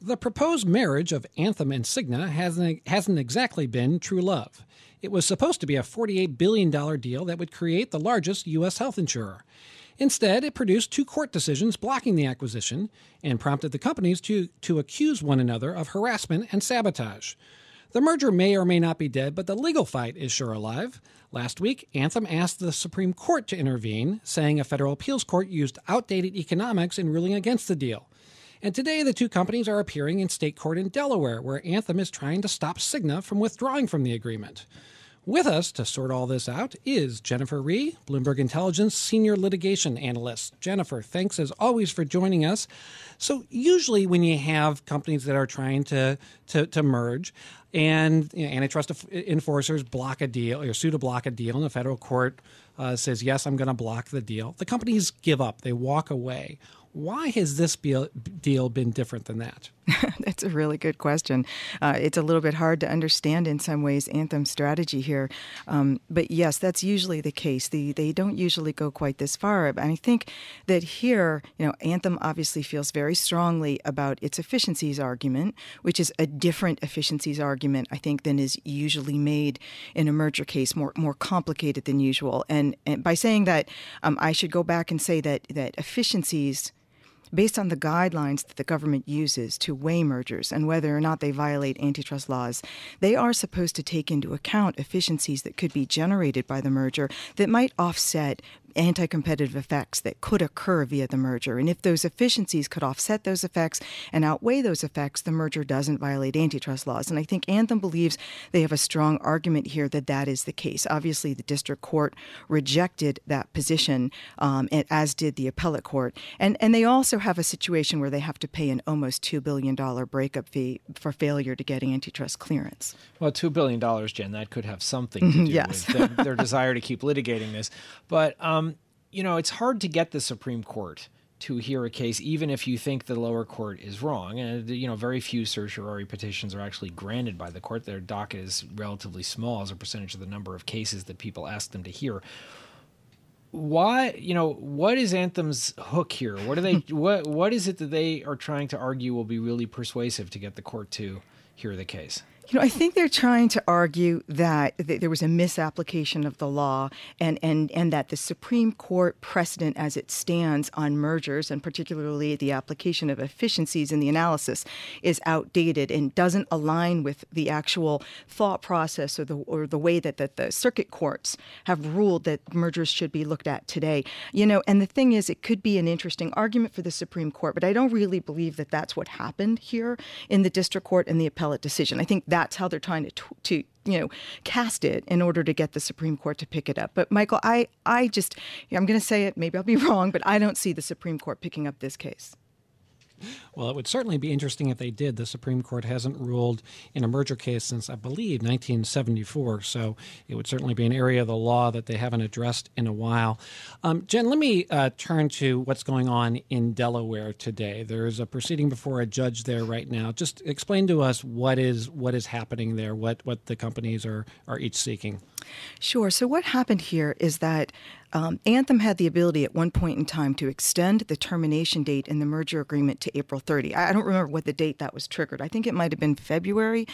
The proposed marriage of Anthem and Cigna hasn't, hasn't exactly been true love. It was supposed to be a $48 billion deal that would create the largest U.S. health insurer. Instead, it produced two court decisions blocking the acquisition and prompted the companies to, to accuse one another of harassment and sabotage. The merger may or may not be dead, but the legal fight is sure alive. Last week, Anthem asked the Supreme Court to intervene, saying a federal appeals court used outdated economics in ruling against the deal. And today, the two companies are appearing in state court in Delaware, where Anthem is trying to stop Cigna from withdrawing from the agreement. With us to sort all this out is Jennifer Rie, Bloomberg Intelligence Senior Litigation Analyst. Jennifer, thanks as always for joining us. So, usually, when you have companies that are trying to, to, to merge, and you know, antitrust enforcers block a deal or sue to block a deal, and the federal court uh, says, Yes, I'm going to block the deal, the companies give up, they walk away. Why has this deal been different than that? That's a really good question. Uh, it's a little bit hard to understand in some ways Anthem's strategy here. Um, but yes, that's usually the case. The, they don't usually go quite this far. And I think that here, you know, Anthem obviously feels very strongly about its efficiencies argument, which is a different efficiencies argument, I think, than is usually made in a merger case, more more complicated than usual. And, and by saying that, um, I should go back and say that that efficiencies based on the guidelines that the government uses to weigh mergers and whether or not they violate antitrust laws, they are supposed to take into account efficiencies that could be generated by the merger that might offset anti competitive effects that could occur via the merger. And if those efficiencies could offset those effects and outweigh those effects, the merger doesn't violate antitrust laws. And I think Anthem believes they have a strong argument here that that is the case. Obviously, the district court rejected that position, um, as did the appellate court. And, and they also have a situation where they have to pay an almost $2 billion breakup fee for failure to get antitrust clearance. Well, $2 billion, Jen, that could have something to do yes. with their, their desire to keep litigating this. But um, you know, it's hard to get the Supreme Court to hear a case, even if you think the lower court is wrong. And, uh, you know, very few certiorari petitions are actually granted by the court. Their docket is relatively small as a percentage of the number of cases that people ask them to hear. Why, you know, what is Anthem's hook here? What are they, what, what is it that they are trying to argue will be really persuasive to get the court to hear the case? You know, I think they're trying to argue that, there was a misapplication of the law and, and, and that the Supreme Court precedent as it stands on mergers and particularly the application of efficiencies in the analysis is outdated and doesn't align with the actual thought process or the, or the way that, that the circuit courts have ruled that mergers should be looked at today. You know, and the thing is, it could be an interesting argument for the Supreme Court, but I don't really believe that that's what happened here in the district court and the appellate decision. I think that's how they're trying to to you know cast it in order to get the Supreme Court to pick it up. But Michael, I I just I'm going to say it. Maybe I'll be wrong, but I don't see the Supreme Court picking up this case. Well, it would certainly be interesting if they did. The Supreme Court hasn't ruled in a merger case since, I believe, 1974. So it would certainly be an area of the law that they haven't addressed in a while. Um, Jen, let me uh, turn to what's going on in Delaware today. There is a proceeding before a judge there right now. Just explain to us what is what is happening there, what what the companies are are each seeking. Sure. So what happened here is that um, Anthem had the ability at one point in time to extend the termination date in the merger agreement to April 30. I, don't remember what the date that was triggered. I think it might have been February.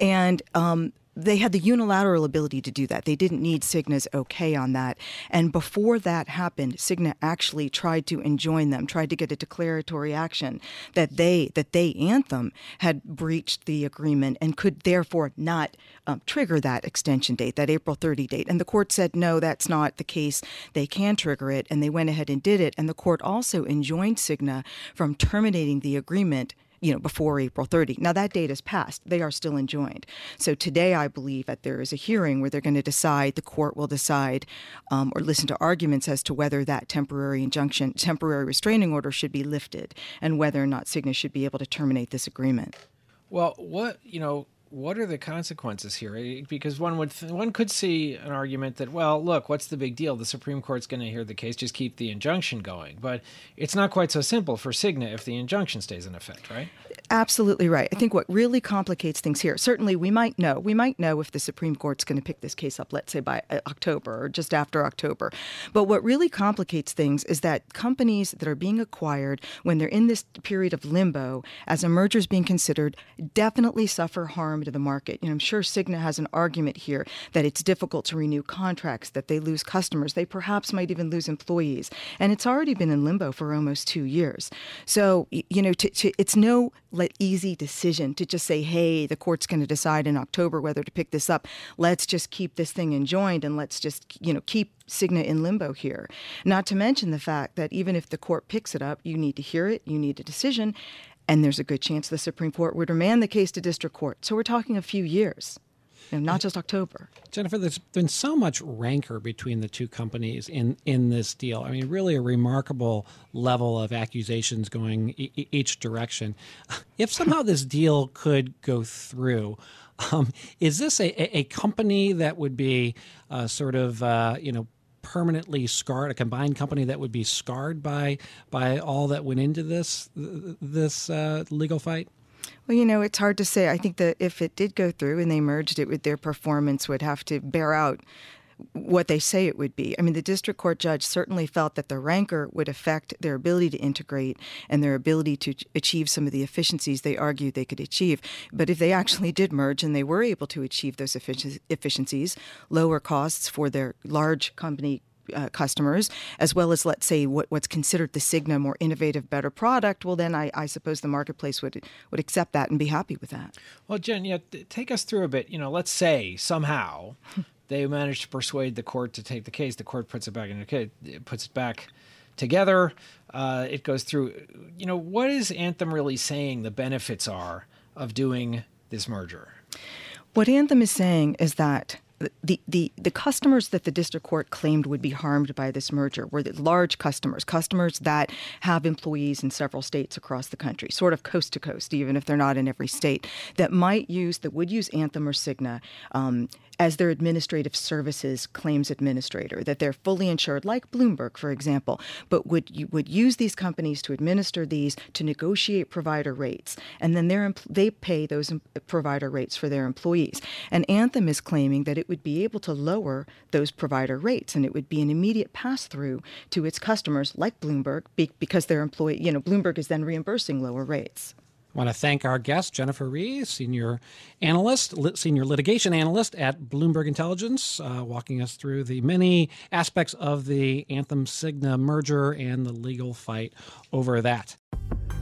And um, they had the unilateral ability to do that. They didn't need Cigna's okay on that. And before that happened, Cigna actually tried to enjoin them, tried to get a declaratory action that they that they Anthem had breached the agreement and could therefore not um, trigger that extension date, that April 30 date. And the court said no, that's not the case. They can trigger it, and they went ahead and did it. And the court also enjoined Cigna from terminating the agreement you know, before April 30. Now that date has passed. They are still enjoined. So today, I believe that there is a hearing where they're going to decide, the court will decide um, or listen to arguments as to whether that temporary injunction, temporary restraining order should be lifted and whether or not Cigna should be able to terminate this agreement. Well, what you know, what are the consequences here? Eh, because one would th- one could see an argument that, well, look, what's the big deal? The Supreme Court's going to hear the case, just keep the injunction going. But it's not quite so simple for Cigna if the injunction stays in effect, right? Absolutely right. I think what really complicates things here, certainly we might know, we might know if the Supreme Court's going to pick this case up, let's say by uh, October or just after October. But what really complicates things is that companies that are being acquired when they're in this period of limbo, as a merger is being considered, definitely suffer harm to the market. You know, I'm sure Cigna has an argument here that it's difficult to renew contracts, that they lose customers, they perhaps might even lose employees. And it's already been in limbo for almost two years. So, you know, to, to, it's no easy decision to just say, hey, the court's going to decide in October whether to pick this up. Let's just keep this thing enjoined and let's just, you know, keep Cigna in limbo here. Not to mention the fact that even if the court picks it up, you need to hear it, you need a decision, and there's a good chance the Supreme Court would remand the case to district court. So we're talking a few years. You know, not just October. Jennifer, there's been so much rancor between the two companies in, in this deal. I mean, really a remarkable level of accusations going e- each direction. If somehow this deal could go through, um, is this a, a, company that would be uh, sort of, uh, you know, permanently scarred, a combined company that would be scarred by by all that went into this this uh, legal fight? Well, you know, it's hard to say. I think that if it did go through and they merged it with their performance would have to bear out what they say it would be. I mean, the district court judge certainly felt that the rancor would affect their ability to integrate and their ability to achieve some of the efficiencies they argued they could achieve. But if they actually did merge and they were able to achieve those efficiencies, lower costs for their large company uh, customers, as well as, let's say, what, what's considered the Cigna more innovative, better product, well, then I, I, suppose the marketplace would would accept that and be happy with that. Well, Jen, yeah, take us through a bit. You know, let's say somehow they manage to persuade the court to take the case. The court puts it back in the case, puts it back together. Uh, it goes through. You know, what is Anthem really saying? The benefits are of doing this merger. What Anthem is saying is that the, the, the customers that the district court claimed would be harmed by this merger were the large customers, customers that have employees in several states across the country, sort of coast to coast, even if they're not in every state, that might use, that would use Anthem or Cigna um, as their administrative services claims administrator, that they're fully insured, like Bloomberg, for example, but would would use these companies to administer these to negotiate provider rates, and then they they pay those provider rates for their employees. And Anthem is claiming that it would be able to lower those provider rates, and it would be an immediate pass through to its customers, like Bloomberg, because their employee, you know, Bloomberg is then reimbursing lower rates. I want to thank our guest, Jennifer Rie, senior analyst, senior litigation analyst at Bloomberg Intelligence, uh, walking us through the many aspects of the Anthem Cigna merger and the legal fight over that.